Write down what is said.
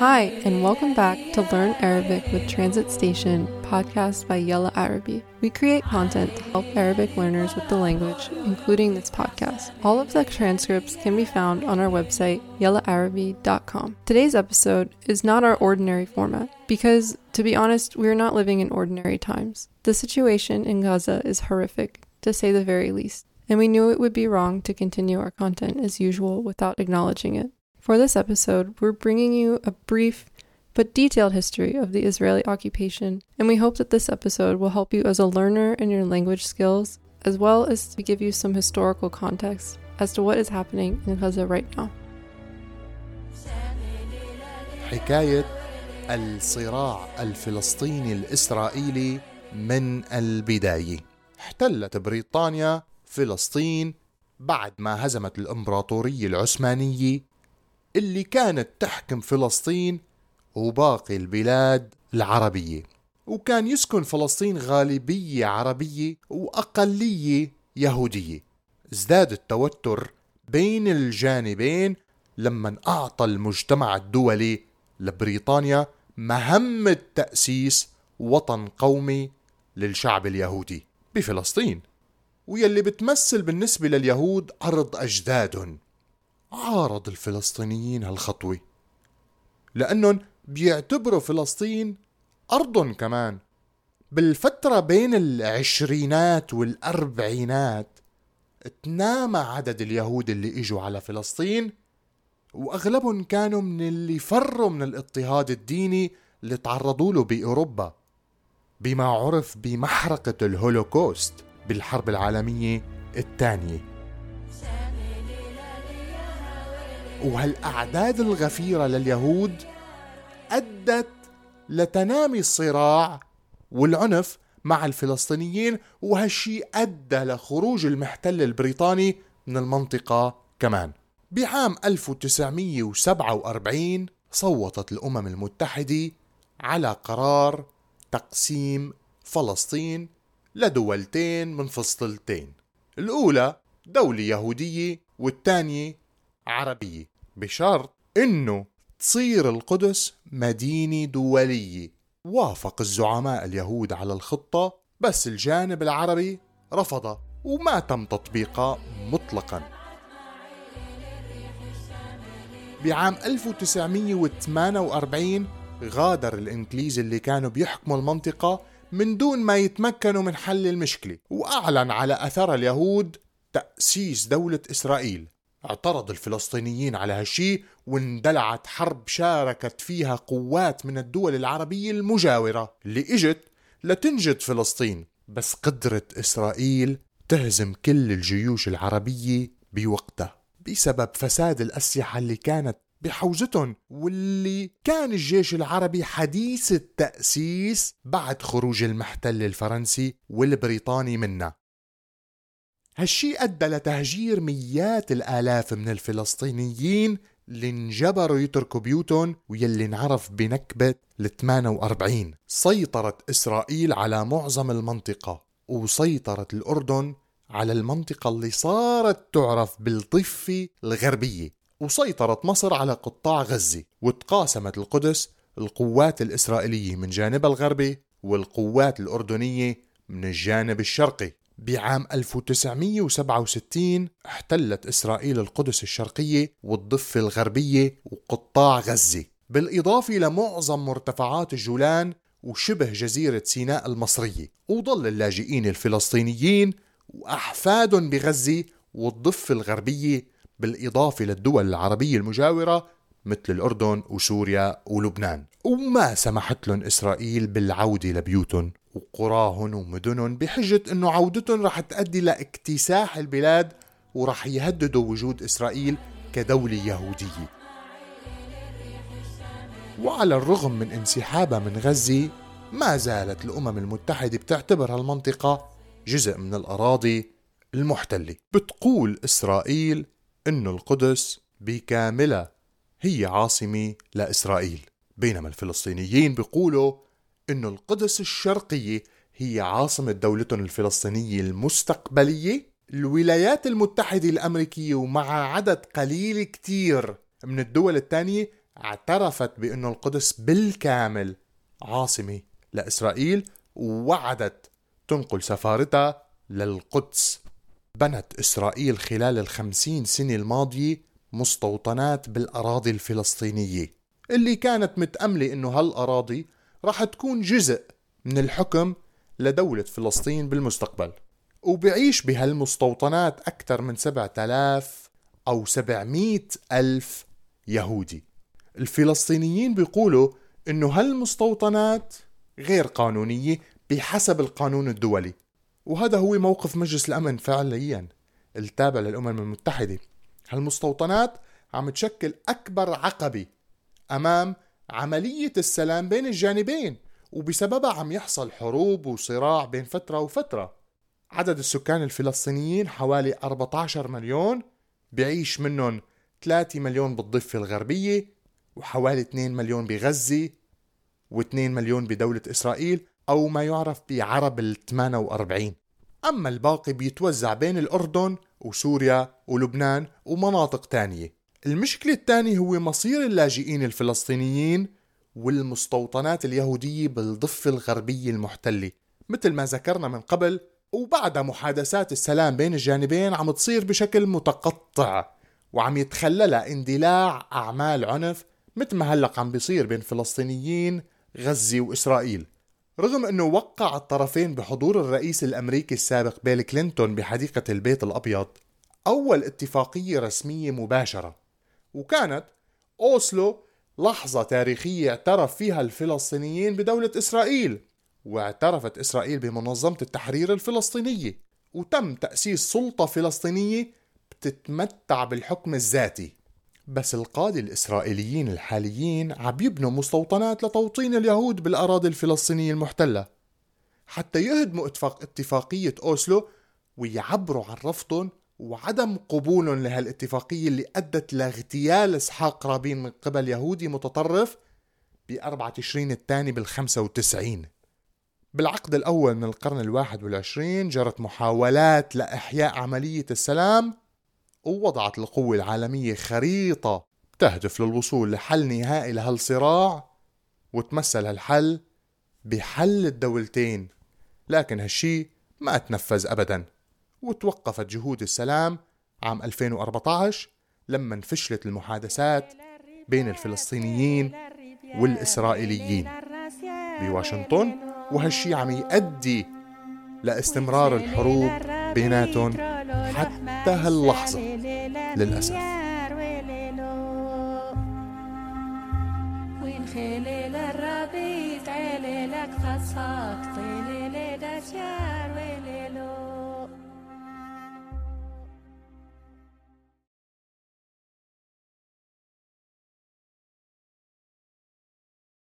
Hi, and welcome back to Learn Arabic with Transit Station, podcast by Yella Arabi. We create content to help Arabic learners with the language, including this podcast. All of the transcripts can be found on our website, yellaarabi.com. Today's episode is not our ordinary format because, to be honest, we are not living in ordinary times. The situation in Gaza is horrific, to say the very least, and we knew it would be wrong to continue our content as usual without acknowledging it. For this episode, we're bringing you a brief but detailed history of the Israeli occupation, and we hope that this episode will help you as a learner in your language skills, as well as to give you some historical context as to what is happening in Gaza right now. حكاية الصراع الفلسطيني الإسرائيلي من البداية احتلت بريطانيا فلسطين بعد ما هزمت الإمبراطورية العثمانية اللي كانت تحكم فلسطين وباقي البلاد العربية. وكان يسكن فلسطين غالبية عربية وأقلية يهودية. ازداد التوتر بين الجانبين لما أعطى المجتمع الدولي لبريطانيا مهمة تأسيس وطن قومي للشعب اليهودي بفلسطين ويلي بتمثل بالنسبة لليهود أرض أجدادهم. عارض الفلسطينيين هالخطوة. لأنهم بيعتبروا فلسطين أرضهم كمان. بالفترة بين العشرينات والأربعينات تنامى عدد اليهود اللي إجوا على فلسطين وأغلبهم كانوا من اللي فروا من الاضطهاد الديني اللي تعرضوا له بأوروبا بما عرف بمحرقة الهولوكوست بالحرب العالمية الثانية. وهالأعداد الغفيرة لليهود أدت لتنامي الصراع والعنف مع الفلسطينيين وهالشي أدى لخروج المحتل البريطاني من المنطقة كمان. بعام 1947 صوتت الأمم المتحدة على قرار تقسيم فلسطين لدولتين منفصلتين الأولى دولة يهودية والثانية عربية بشرط إنه تصير القدس مدينة دولية. وافق الزعماء اليهود على الخطة بس الجانب العربي رفض وما تم تطبيقها مطلقا. بعام 1948 غادر الإنجليز اللي كانوا بيحكموا المنطقة من دون ما يتمكنوا من حل المشكلة وأعلن على أثر اليهود تأسيس دولة إسرائيل. اعترض الفلسطينيين على هالشي واندلعت حرب شاركت فيها قوات من الدول العربية المجاورة. اللي اجت لتنجد فلسطين بس قدرت إسرائيل تهزم كل الجيوش العربية بوقتها بسبب فساد الأسلحة اللي كانت بحوزتهم واللي كان الجيش العربي حديث التأسيس بعد خروج المحتل الفرنسي والبريطاني منه. هالشي أدى لتهجير ميات الآلاف من الفلسطينيين اللي انجبروا يتركوا بيوتهم ويلي انعرف بنكبة ال 48 سيطرت إسرائيل على معظم المنطقة وسيطرت الأردن على المنطقة اللي صارت تعرف بالضفة الغربية. وسيطرت مصر على قطاع غزة وتقاسمت القدس القوات الإسرائيلية من جانبها الغربي والقوات الأردنية من الجانب الشرقي. بعام 1967 احتلت إسرائيل القدس الشرقية والضفة الغربية وقطاع غزة. بالإضافة لمعظم مرتفعات الجولان وشبه جزيرة سيناء المصرية. وظل اللاجئين الفلسطينيين وأحفادهم بغزة والضفة الغربية بالإضافة للدول العربية المجاورة مثل الأردن وسوريا ولبنان. وما سمحت لهم إسرائيل بالعودة لبيوتهم. وقراهن ومدنهم بحجة أنه عودتهم رح تؤدي لإكتساح البلاد ورح يهددوا وجود إسرائيل كدولة يهودية. وعلى الرغم من انسحابها من غزة ما زالت الأمم المتحدة بتعتبر هالمنطقة جزء من الأراضي المحتلة. بتقول إسرائيل أنه القدس بكاملها هي عاصمة لإسرائيل بينما الفلسطينيين بيقولوا أن القدس الشرقية هي عاصمة دولتهم الفلسطينية المستقبلية. الولايات المتحدة الأمريكية ومع عدد قليل كتير من الدول الثانية اعترفت بأن القدس بالكامل عاصمة لإسرائيل ووعدت تنقل سفارتها للقدس. بنت إسرائيل خلال الخمسين سنة الماضية مستوطنات بالأراضي الفلسطينية اللي كانت متأملة أنه هالأراضي راح تكون جزء من الحكم لدولة فلسطين بالمستقبل. وبعيش بهالمستوطنات أكثر من 7000 أو 700 ألف يهودي. الفلسطينيين بيقولوا أنه هالمستوطنات غير قانونية بحسب القانون الدولي. وهذا هو موقف مجلس الأمن فعليا التابع للأمم المتحدة. هالمستوطنات عم تشكل أكبر عقبة أمام عملية السلام بين الجانبين وبسببها عم يحصل حروب وصراع بين فترة وفترة. عدد السكان الفلسطينيين حوالي 14 مليون بعيش منهم 3 مليون بالضفة الغربية وحوالي 2 مليون بغزة و2 مليون بدولة إسرائيل أو ما يعرف بعرب ال 48 أما الباقي بيتوزع بين الأردن وسوريا ولبنان ومناطق تانية. المشكلة الثانية هو مصير اللاجئين الفلسطينيين والمستوطنات اليهودية بالضفة الغربية المحتلة مثل ما ذكرنا من قبل وبعد محادثات السلام بين الجانبين عم تصير بشكل متقطع وعم يتخللها اندلاع أعمال عنف مثل ما هلق عم بيصير بين فلسطينيين غزة وإسرائيل. رغم أنه وقع الطرفين بحضور الرئيس الأمريكي السابق بيل كلينتون بحديقة البيت الأبيض أول اتفاقية رسمية مباشرة. وكانت أوسلو لحظة تاريخية اعترف فيها الفلسطينيين بدولة إسرائيل واعترفت إسرائيل بمنظمة التحرير الفلسطينية وتم تأسيس سلطة فلسطينية بتتمتع بالحكم الذاتي. بس القادة الإسرائيليين الحاليين عم يبنوا مستوطنات لتوطين اليهود بالأراضي الفلسطينية المحتلة حتى يهدموا اتفاق اتفاقية أوسلو ويعبروا عن رفضهم وعدم قبولهم لهالاتفاقية اللي أدت لاغتيال إسحاق رابين من قبل يهودي متطرف ب 4 تشرين الثاني بال 95 بالعقد الأول من القرن الواحد والعشرين جرت محاولات لإحياء عملية السلام ووضعت القوة العالمية خريطة تهدف للوصول لحل نهائي لهالصراع وتمثل هالحل بحل الدولتين. لكن هالشي ما تنفذ أبدا. وتوقفت جهود السلام عام 2014 لما انفشلت المحادثات بين الفلسطينيين والإسرائيليين بواشنطن وهالشي عم يؤدي لاستمرار الحروب بيناتهم حتى هاللحظة للأسف. خليل الربيع؟ عليلك خصك طليل دشاك